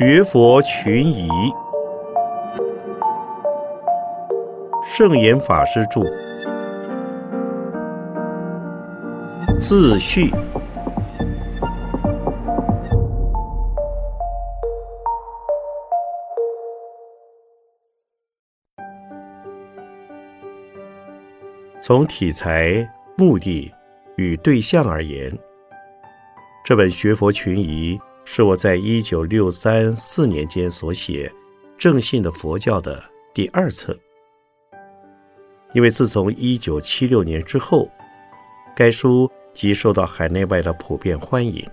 学佛群疑，圣严法师著，自序。从题材、目的与对象而言，这本《学佛群疑》是我在一九六三四年间所写《正信的佛教》的第二册。因为自从一九七六年之后，该书即受到海内外的普遍欢迎，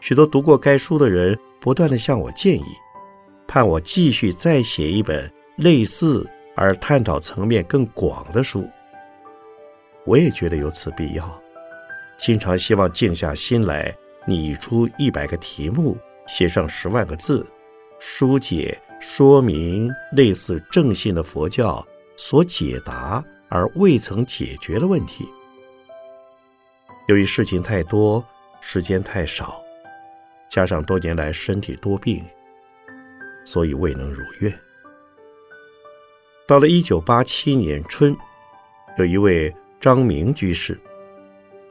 许多读过该书的人不断的向我建议，盼我继续再写一本类似。而探讨层面更广的书，我也觉得有此必要。经常希望静下心来拟出一百个题目，写上十万个字，疏解说明类似正信的佛教所解答而未曾解决的问题。由于事情太多，时间太少，加上多年来身体多病，所以未能如愿。到了一九八七年春，有一位张明居士，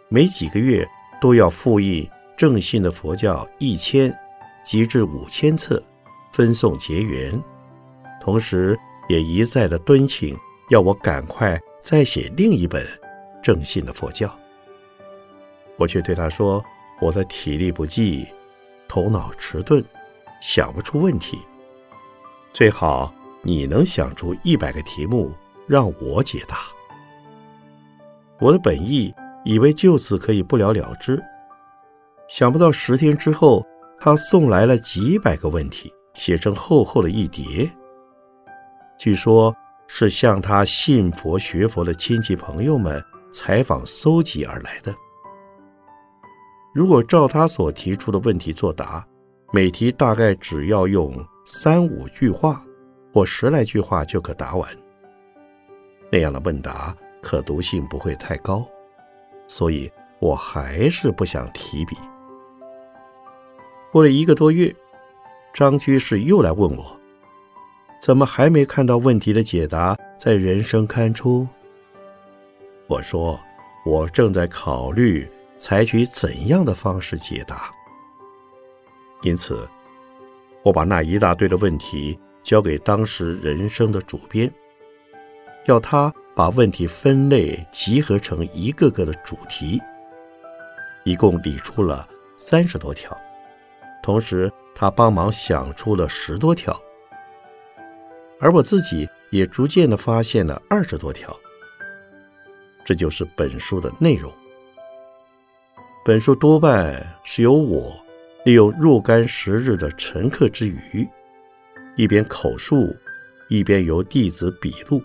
每几个月都要复印正信的佛教一千，及至五千册，分送结缘，同时也一再的敦请要我赶快再写另一本正信的佛教。我却对他说：“我的体力不济，头脑迟钝，想不出问题，最好。”你能想出一百个题目让我解答？我的本意以为就此可以不了了之，想不到十天之后，他送来了几百个问题，写成厚厚的一叠。据说，是向他信佛学佛的亲戚朋友们采访搜集而来的。如果照他所提出的问题作答，每题大概只要用三五句话。或十来句话就可答完，那样的问答可读性不会太高，所以我还是不想提笔。过了一个多月，张居士又来问我，怎么还没看到问题的解答在人生刊出？我说我正在考虑采取怎样的方式解答，因此我把那一大堆的问题。交给当时人生的主编，要他把问题分类集合成一个个的主题，一共理出了三十多条，同时他帮忙想出了十多条，而我自己也逐渐的发现了二十多条。这就是本书的内容。本书多半是由我利用若干时日的晨课之余。一边口述，一边由弟子笔录。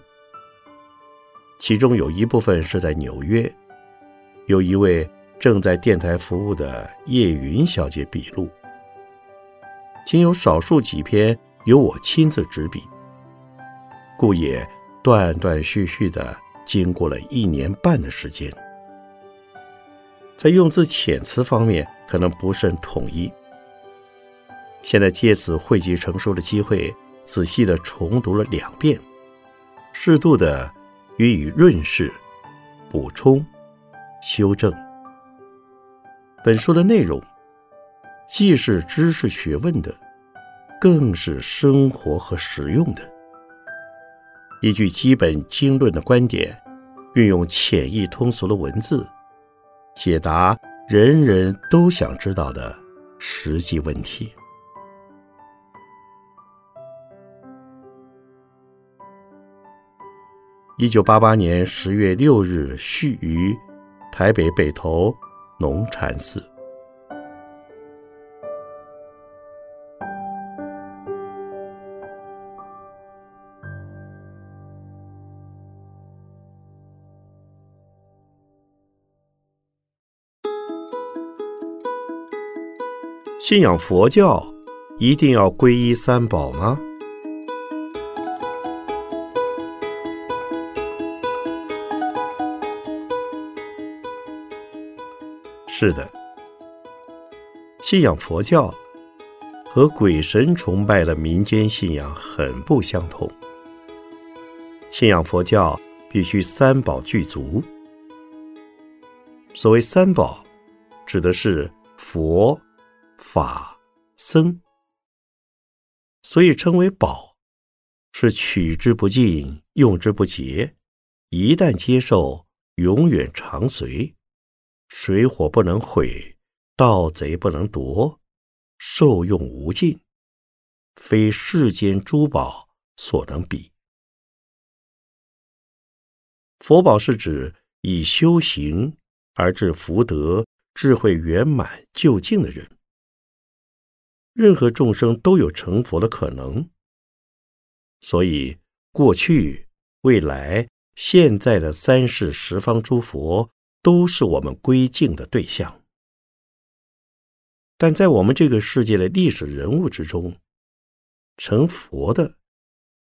其中有一部分是在纽约，有一位正在电台服务的叶云小姐笔录。仅有少数几篇由我亲自执笔，故也断断续续的经过了一年半的时间。在用字遣词方面，可能不甚统一。现在借此汇集成书的机会，仔细的重读了两遍，适度的予以润饰、补充、修正。本书的内容既是知识学问的，更是生活和实用的。依据基本经论的观点，运用浅易通俗的文字，解答人人都想知道的实际问题。一九八八年十月六日，续于台北北投农禅寺。信仰佛教，一定要皈依三宝吗？是的，信仰佛教和鬼神崇拜的民间信仰很不相同。信仰佛教必须三宝具足。所谓三宝，指的是佛、法、僧。所以称为宝，是取之不尽，用之不竭。一旦接受，永远长随。水火不能毁，盗贼不能夺，受用无尽，非世间珠宝所能比。佛宝是指以修行而致福德、智慧圆满、究竟的人。任何众生都有成佛的可能，所以过去、未来、现在的三世十方诸佛。都是我们归敬的对象，但在我们这个世界的历史人物之中，成佛的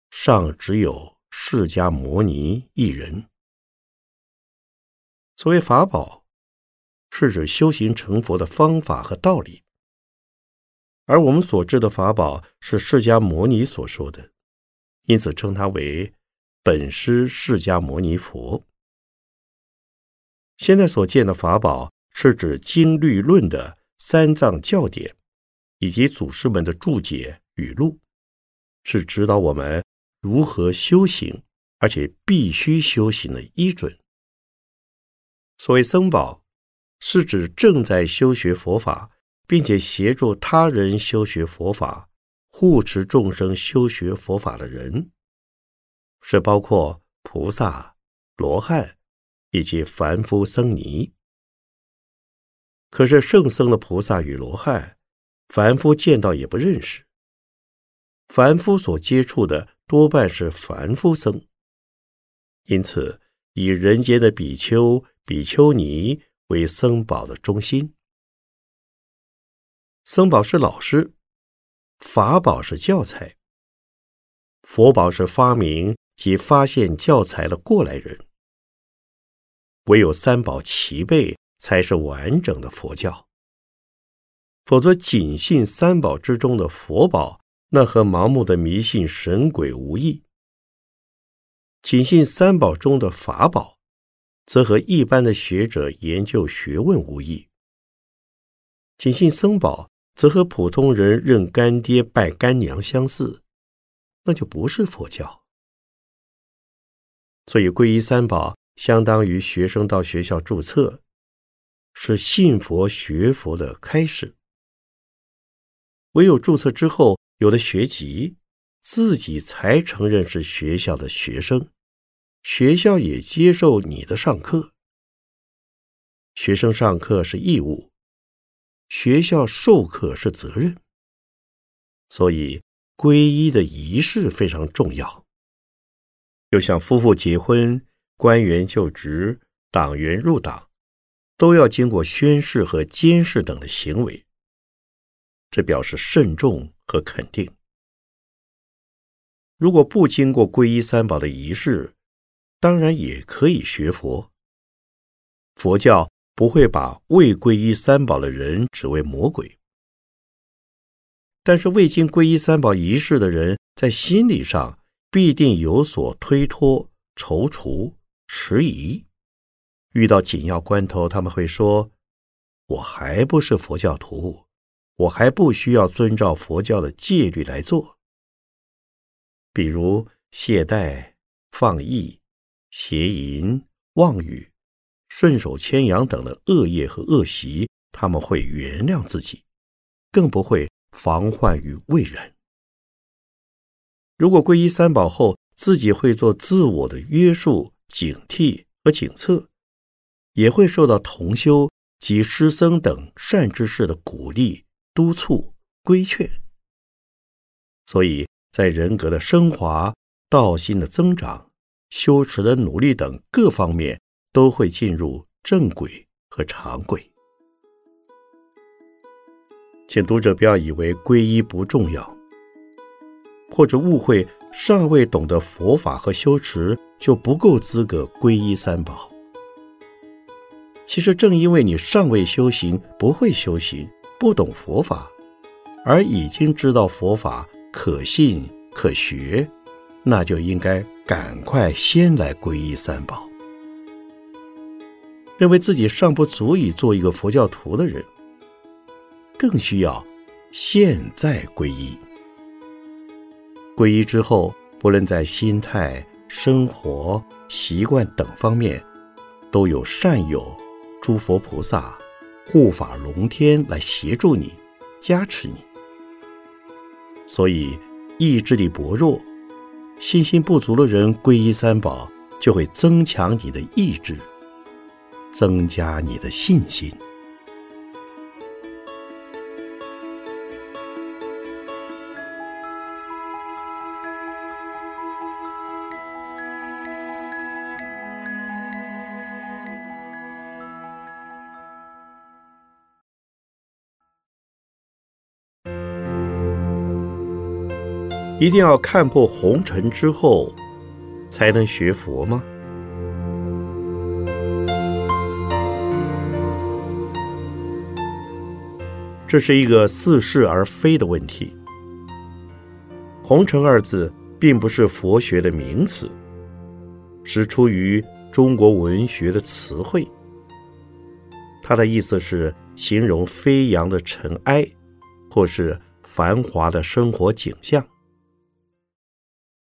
尚只有释迦牟尼一人。所谓法宝，是指修行成佛的方法和道理，而我们所知的法宝是释迦牟尼所说的，因此称它为本师释迦牟尼佛。现在所见的法宝是指经律论的三藏教典，以及祖师们的注解语录，是指导我们如何修行，而且必须修行的依准。所谓僧宝，是指正在修学佛法，并且协助他人修学佛法、护持众生修学佛法的人，是包括菩萨、罗汉。以及凡夫僧尼，可是圣僧的菩萨与罗汉，凡夫见到也不认识。凡夫所接触的多半是凡夫僧，因此以人间的比丘、比丘尼为僧宝的中心。僧宝是老师，法宝是教材，佛宝是发明及发现教材的过来人。唯有三宝齐备，才是完整的佛教。否则，仅信三宝之中的佛宝，那和盲目的迷信神鬼无异；仅信三宝中的法宝，则和一般的学者研究学问无异；仅信僧宝，则和普通人认干爹拜干娘相似，那就不是佛教。所以，皈依三宝。相当于学生到学校注册，是信佛学佛的开始。唯有注册之后，有了学籍，自己才承认是学校的学生，学校也接受你的上课。学生上课是义务，学校授课是责任。所以，皈依的仪式非常重要。就像夫妇结婚。官员就职、党员入党，都要经过宣誓和监视等的行为，这表示慎重和肯定。如果不经过皈依三宝的仪式，当然也可以学佛。佛教不会把未皈依三宝的人指为魔鬼，但是未经皈依三宝仪式的人，在心理上必定有所推脱、踌躇。迟疑，遇到紧要关头，他们会说：“我还不是佛教徒，我还不需要遵照佛教的戒律来做。”比如懈怠、放逸、邪淫、妄语、顺手牵羊等的恶业和恶习，他们会原谅自己，更不会防患于未然。如果皈依三宝后，自己会做自我的约束。警惕和警策，也会受到同修及师僧等善知识的鼓励、督促、规劝。所以在人格的升华、道心的增长、修持的努力等各方面，都会进入正轨和常轨。请读者不要以为皈依不重要，或者误会。尚未懂得佛法和修持，就不够资格皈依三宝。其实，正因为你尚未修行、不会修行、不懂佛法，而已经知道佛法可信可学，那就应该赶快先来皈依三宝。认为自己尚不足以做一个佛教徒的人，更需要现在皈依。皈依之后，不论在心态、生活习惯等方面，都有善友、诸佛菩萨、护法龙天来协助你、加持你。所以，意志力薄弱、信心不足的人，皈依三宝就会增强你的意志。增加你的信心。一定要看破红尘之后，才能学佛吗？这是一个似是而非的问题。红尘二字并不是佛学的名词，是出于中国文学的词汇。它的意思是形容飞扬的尘埃，或是繁华的生活景象。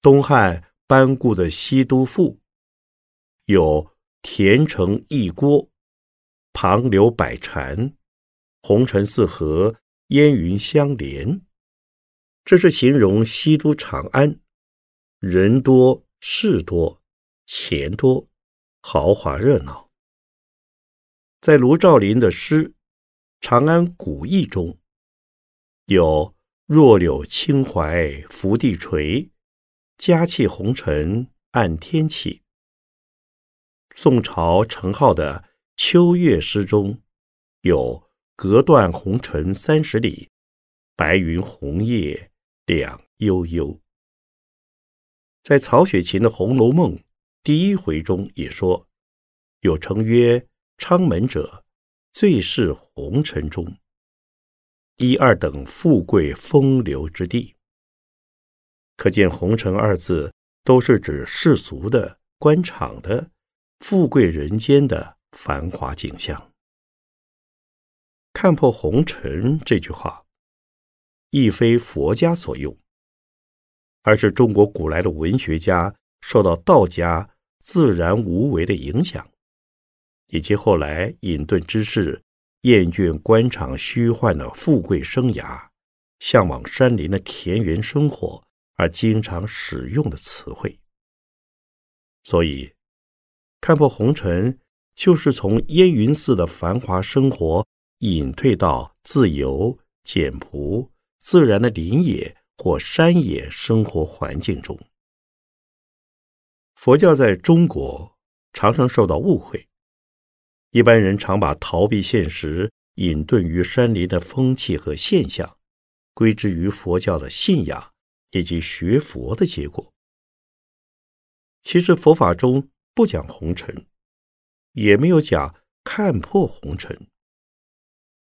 东汉班固的《西都赋》有“田城一郭，旁流百禅”。红尘四合，烟云相连，这是形容西都长安人多事多钱多豪华热闹。在卢照邻的诗《长安古意》中有“弱柳青槐拂地垂，佳气红尘暗天起”。宋朝程颢的《秋月》诗中有。隔断红尘三十里，白云红叶两悠悠。在曹雪芹的《红楼梦》第一回中也说：“有称曰昌门者，最是红尘中一二等富贵风流之地。”可见“红尘”二字都是指世俗的、官场的、富贵人间的繁华景象。看破红尘这句话，亦非佛家所用，而是中国古来的文学家受到道家自然无为的影响，以及后来隐遁之士厌倦官场虚幻的富贵生涯，向往山林的田园生活而经常使用的词汇。所以，看破红尘，就是从烟云似的繁华生活。隐退到自由简朴、自然的林野或山野生活环境中。佛教在中国常常受到误会，一般人常把逃避现实、隐遁于山林的风气和现象，归之于佛教的信仰以及学佛的结果。其实佛法中不讲红尘，也没有讲看破红尘。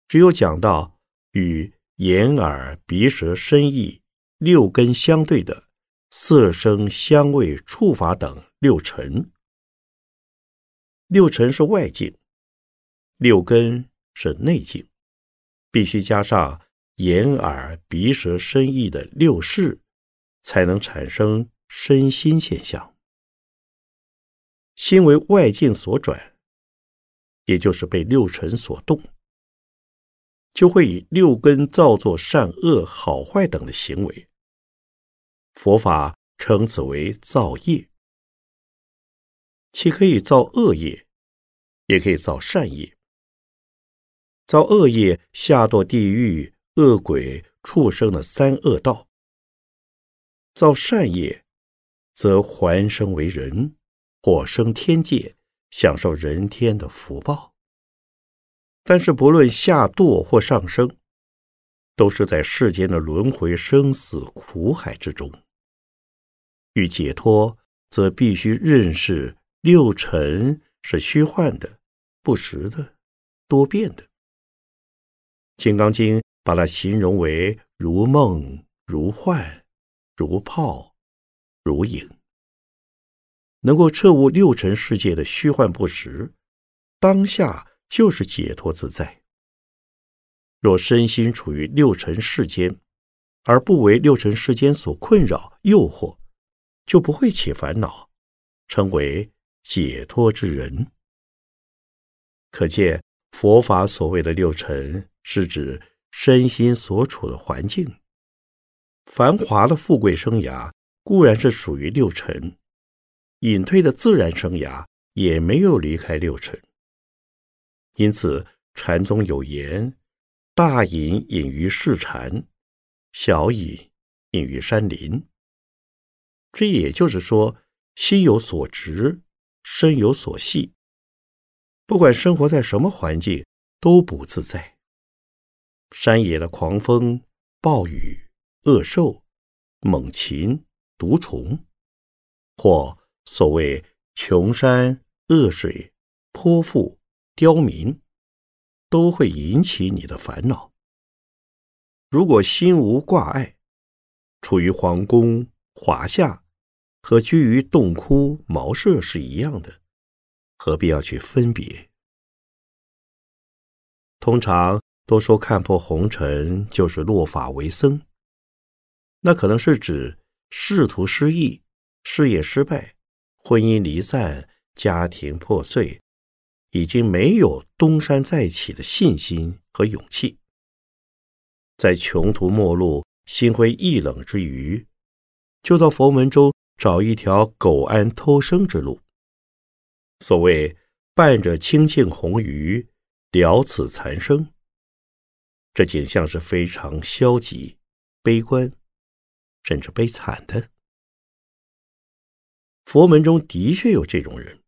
只有讲到与眼耳鼻舌身意六根相对的色声香味触法等六尘，六尘是外境，六根是内境，必须加上眼耳鼻舌身意的六识，才能产生身心现象。心为外境所转，也就是被六尘所动。就会以六根造作善恶好坏等的行为。佛法称此为造业，其可以造恶业，也可以造善业。造恶业，下堕地狱、恶鬼、畜生的三恶道；造善业，则还生为人，或生天界，享受人天的福报。但是，不论下堕或上升，都是在世间的轮回生死苦海之中。欲解脱，则必须认识六尘是虚幻的、不实的、多变的。《金刚经》把它形容为如梦如幻，如泡如影，能够彻悟六尘世界的虚幻不实，当下就是解脱自在。若身心处于六尘世间，而不为六尘世间所困扰、诱惑，就不会起烦恼，成为解脱之人。可见佛法所谓的六尘，是指身心所处的环境。繁华的富贵生涯固然是属于六尘，隐退的自然生涯也没有离开六尘。因此，禅宗有言：“大隐隐于市禅，小隐隐于山林。”这也就是说，心有所执，身有所系。不管生活在什么环境，都不自在。山野的狂风、暴雨、恶兽、猛禽、毒虫，或所谓穷山恶水、泼妇刁民，都会引起你的烦恼。如果心无挂碍，处于皇宫华夏，和居于洞窟茅舍是一样的。何必要去分别？通常都说看破红尘就是落法为僧，那可能是指仕途失意、事业失败、婚姻离散、家庭破碎，已经没有东山再起的信心和勇气，在穷途末路、心灰意冷之余，就到佛门中找一条苟安偷生之路。所谓“伴着清净红鱼，了此残生”，这景象是非常消极、悲观，甚至悲惨的。佛门中的确有这种人，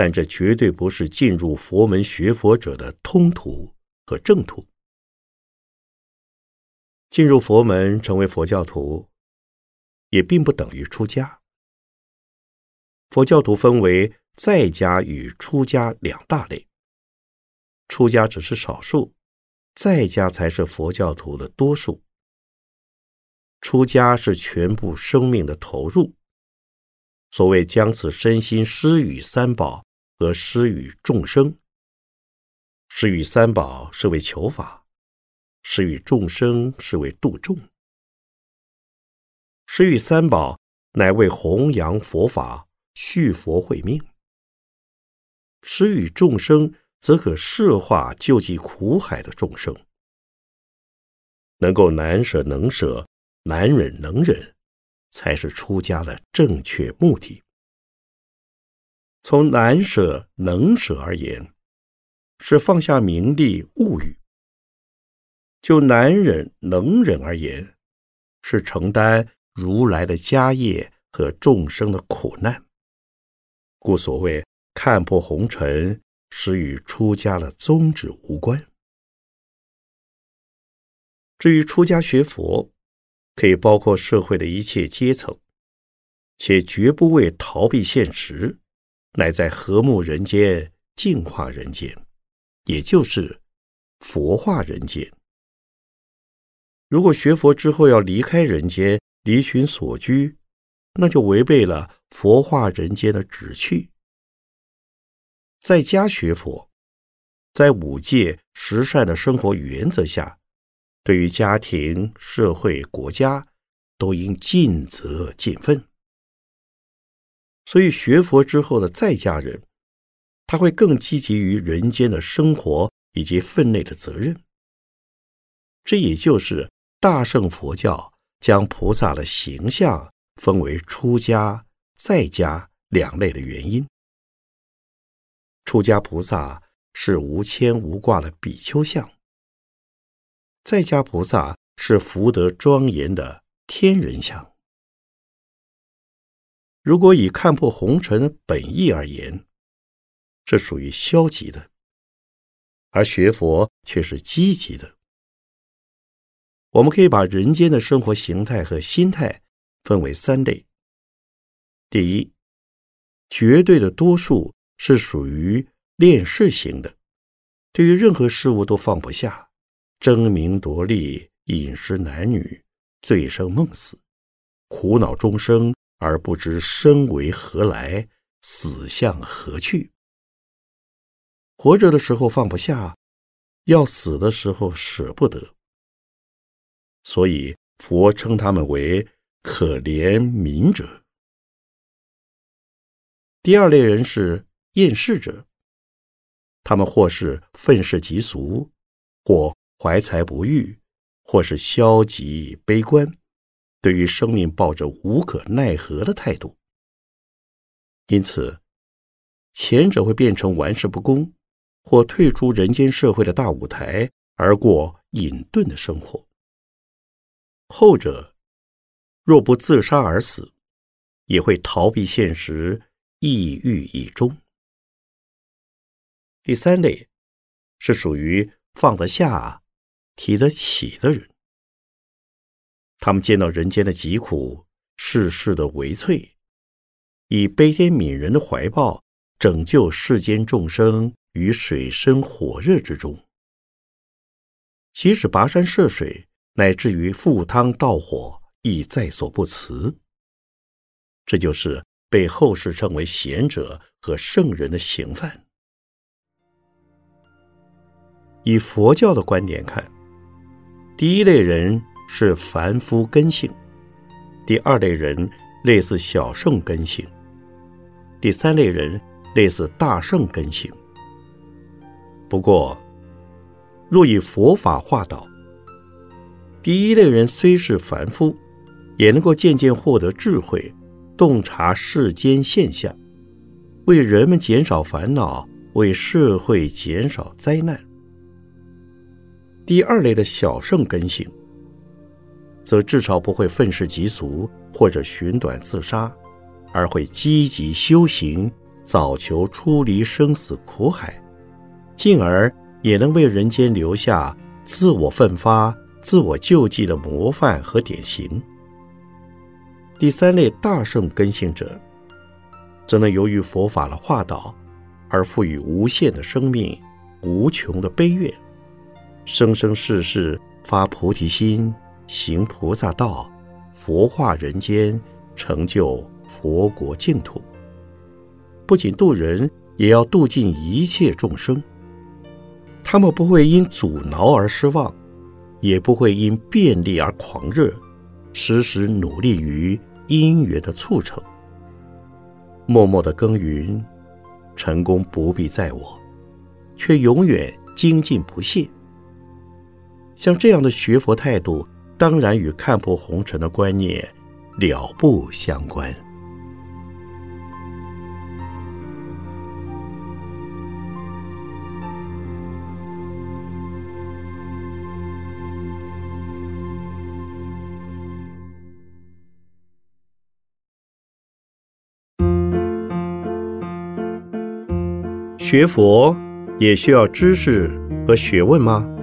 但这绝对不是进入佛门学佛者的通途和正途。进入佛门成为佛教徒，也并不等于出家。佛教徒分为。在家与出家两大类，出家只是少数，在家才是佛教徒的多数。出家是全部生命的投入，所谓将此身心施与三宝和施与众生。施与三宝是为求法，施与众生是为度众。施与三宝乃为弘扬佛法，续佛慧命。施与众生，则可摄化救济苦海的众生。能够难舍能舍，难忍能忍，才是出家的正确目的。从难舍能舍而言，是放下名利物欲；就难忍能忍而言，是承担如来的家业和众生的苦难。故所谓。看破红尘是与出家的宗旨无关。至于出家学佛，可以包括社会的一切阶层，且绝不为逃避现实，乃在和睦人间、净化人间，也就是佛化人间。如果学佛之后要离开人间，离群所居，那就违背了佛化人间的旨趣。在家学佛，在五戒十善的生活原则下，对于家庭、社会、国家，都应尽责尽分。所以，学佛之后的在家人，他会更积极于人间的生活以及分内的责任。这也就是大乘佛教将菩萨的形象分为出家、在家两类的原因。出家菩萨是无牵无挂的比丘相，在家菩萨是福德庄严的天人相。如果以看破红尘本意而言，这属于消极的；而学佛却是积极的。我们可以把人间的生活形态和心态分为三类：第一，绝对的多数。是属于恋世型的，对于任何事物都放不下，争名夺利、饮食男女，醉生梦死，苦恼终生而不知生为何来，死向何去。活着的时候放不下，要死的时候舍不得。所以佛称他们为可怜悯者。第二类人是厌世者，他们或是愤世嫉俗，或怀才不遇，或是消极悲观，对于生命抱着无可奈何的态度。因此，前者会变成玩世不恭，或退出人间社会的大舞台，而过隐遁的生活。后者若不自杀而死，也会逃避现实，抑郁以终。第三类是属于放得下、提得起的人，他们见到人间的疾苦、世事的危脆，以悲天悯人的怀抱拯救世间众生于水深火热之中，即使跋山涉水。乃至于赴汤蹈火，亦在所不辞。这就是被后世称为贤者和圣人的行范。以佛教的观点看，第一类人是凡夫根性，第二类人类似小圣根性，第三类人类似大圣根性。不过，若以佛法化导，第一类人虽是凡夫，也能够渐渐获得智慧，洞察世间现象，为人们减少烦恼，为社会减少灾难。第二类的小圣根性，则至少不会愤世嫉俗或者寻短自杀，而会积极修行，早求出离生死苦海，进而也能为人间留下自我奋发。自我救济的模范和典型。第三类大圣根性者，则能由于佛法的化导，而赋予无限的生命、无穷的悲愿，生生世世发菩提心，行菩萨道，佛化人间，成就佛国净土。不仅度人，也要度尽一切众生。他们不会因阻挠而失望。也不会因便利而狂热，时时努力于因缘的促成，默默的耕耘，成功不必在我，却永远精进不懈。像这样的学佛态度，当然与看破红尘的观念了不相关。学佛也需要知识和学问吗？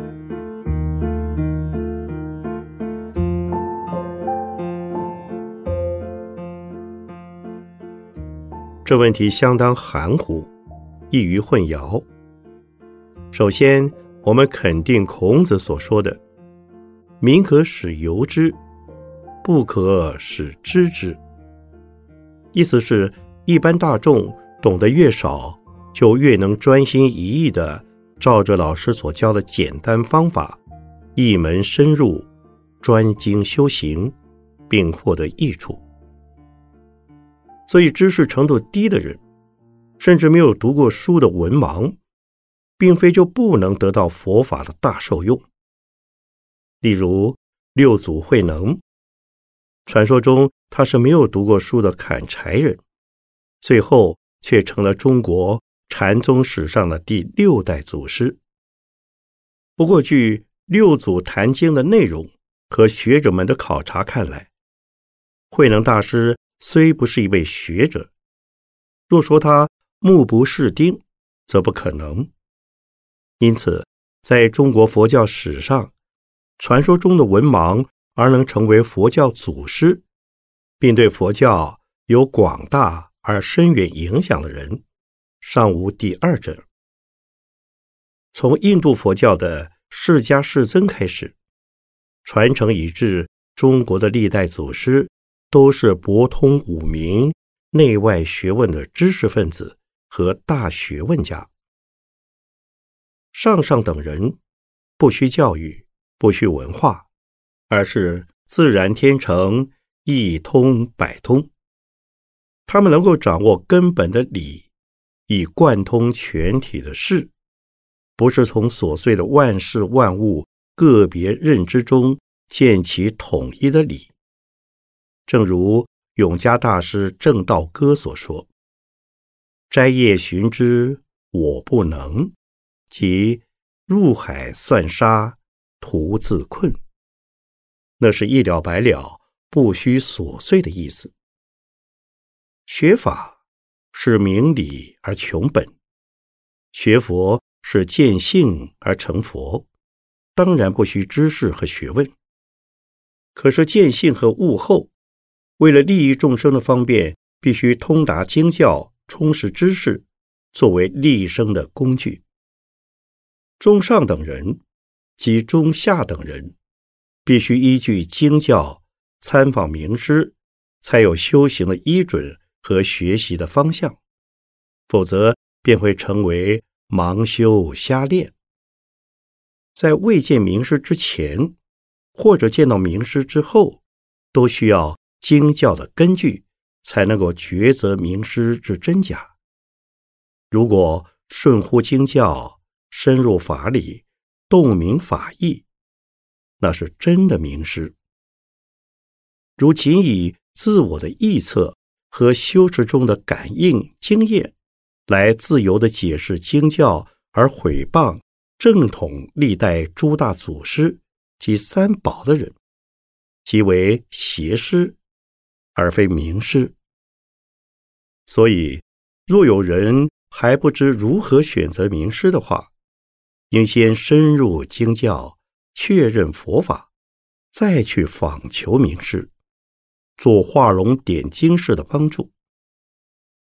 这问题相当含糊，易于混淆。首先，我们肯定孔子所说的“民可使由之，不可使知之”，意思是，一般大众懂得越少。就越能专心一意地照着老师所教的简单方法，一门深入，专精修行，并获得益处。所以，知识程度低的人，甚至没有读过书的文盲，并非就不能得到佛法的大受用。例如六祖慧能，传说中他是没有读过书的砍柴人，最后却成了中国。禅宗史上的第六代祖师。不过，据六祖坛经的内容和学者们的考察看来，慧能大师虽不是一位学者，若说他目不识丁，则不可能。因此，在中国佛教史上，传说中的文盲而能成为佛教祖师，并对佛教有广大而深远影响的人。尚无第二者。从印度佛教的释迦世尊开始，传承以至中国的历代祖师都是博通五明、内外学问的知识分子和大学问家。上上等人不需教育，不需文化，而是自然天成，一通百通。他们能够掌握根本的理，以贯通全体的事，不是从琐碎的万事万物个别认知中见其统一的理。正如永嘉大师《正道歌》所说：“摘叶寻之，我不能；即入海算沙，徒自困。”那是一了百了，不需琐碎的意思。学法是明理而穷本，学佛是见性而成佛，当然不需知识和学问。可是见性和悟后，为了利益众生的方便，必须通达经教，充实知识，作为利生的工具。中上等人及中下等人，必须依据经教参访名师，才有修行的依准。和学习的方向，否则便会成为盲修瞎练。在未见名师之前，或者见到名师之后，都需要经教的根据，才能够抉择名师之真假。如果顺乎经教，深入法理，洞明法义，那是真的名师。如仅以自我的臆测。和修持中的感应经验，来自由的解释经教，而毁谤正统历代诸大祖师及三宝的人，即为邪师，而非名师。所以，若有人还不知如何选择名师的话，应先深入经教，确认佛法，再去访求名师。做画龙点睛式的帮助，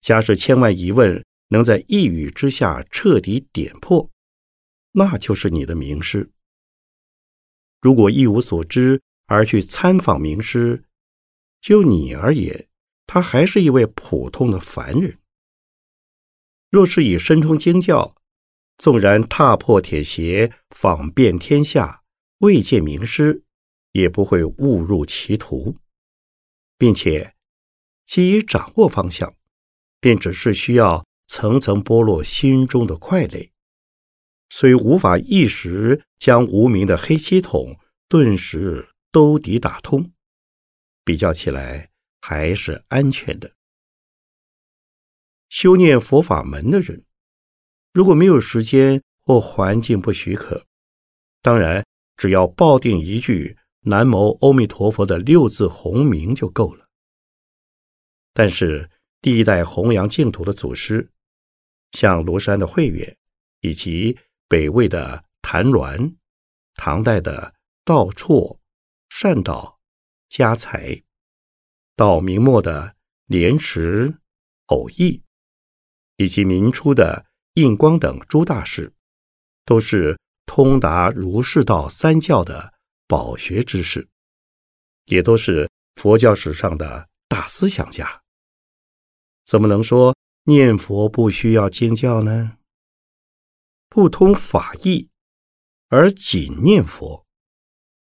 假使千万疑问能在一语之下彻底点破，那就是你的名师。如果一无所知而去参访名师，就你而言，他还是一位普通的凡人。若是以身通经教，纵然踏破铁鞋访遍天下，未见名师，也不会误入歧途。并且，基于掌握方向，便只是需要层层剥落心中的块垒，虽无法一时将无名的黑漆桶顿时兜底打通，比较起来还是安全的。修念佛法门的人，如果没有时间或环境不许可，当然只要抱定一句。南无阿弥陀佛的六字洪名就够了。但是第一代弘扬净土的祖师，像庐山的慧远，以及北魏的谭鸾、唐代的道绰、善导、家财，到明末的莲池、偶义，以及明初的印光等诸大师，都是通达儒释道三教的。饱学之士，也都是佛教史上的大思想家。怎么能说念佛不需要经教呢？不通法义而仅念佛，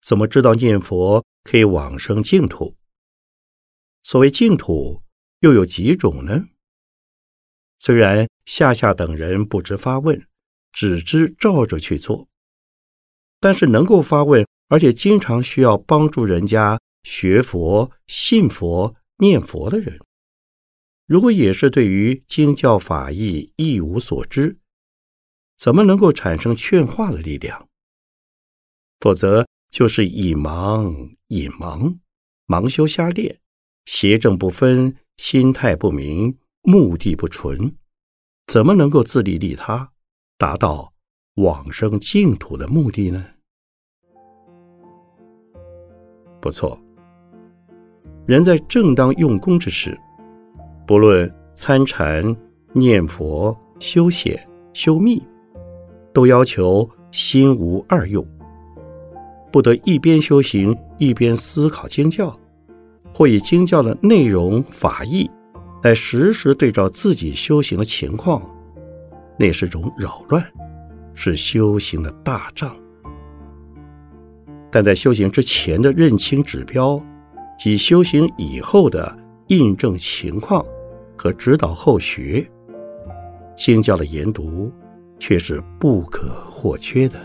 怎么知道念佛可以往生净土？所谓净土又有几种呢？虽然下下等人不知发问，只知照着去做，但是能够发问。而且经常需要帮助人家学佛、信佛、念佛的人，如果也是对于经教法义一无所知，怎么能够产生劝化的力量？否则就是以盲隐盲，盲修瞎练，邪正不分，心态不明，目的不纯，怎么能够自利利他，达到往生净土的目的呢？不错，人在正当用功之时，不论参禅、念佛、修显、修密，都要求心无二用，不得一边修行一边思考经教，或以经教的内容法义来实时对照自己修行的情况，那是种扰乱，是修行的大障。但在修行之前的认清指标，及修行以后的印证情况和指导后学，经教的研读却是不可或缺的。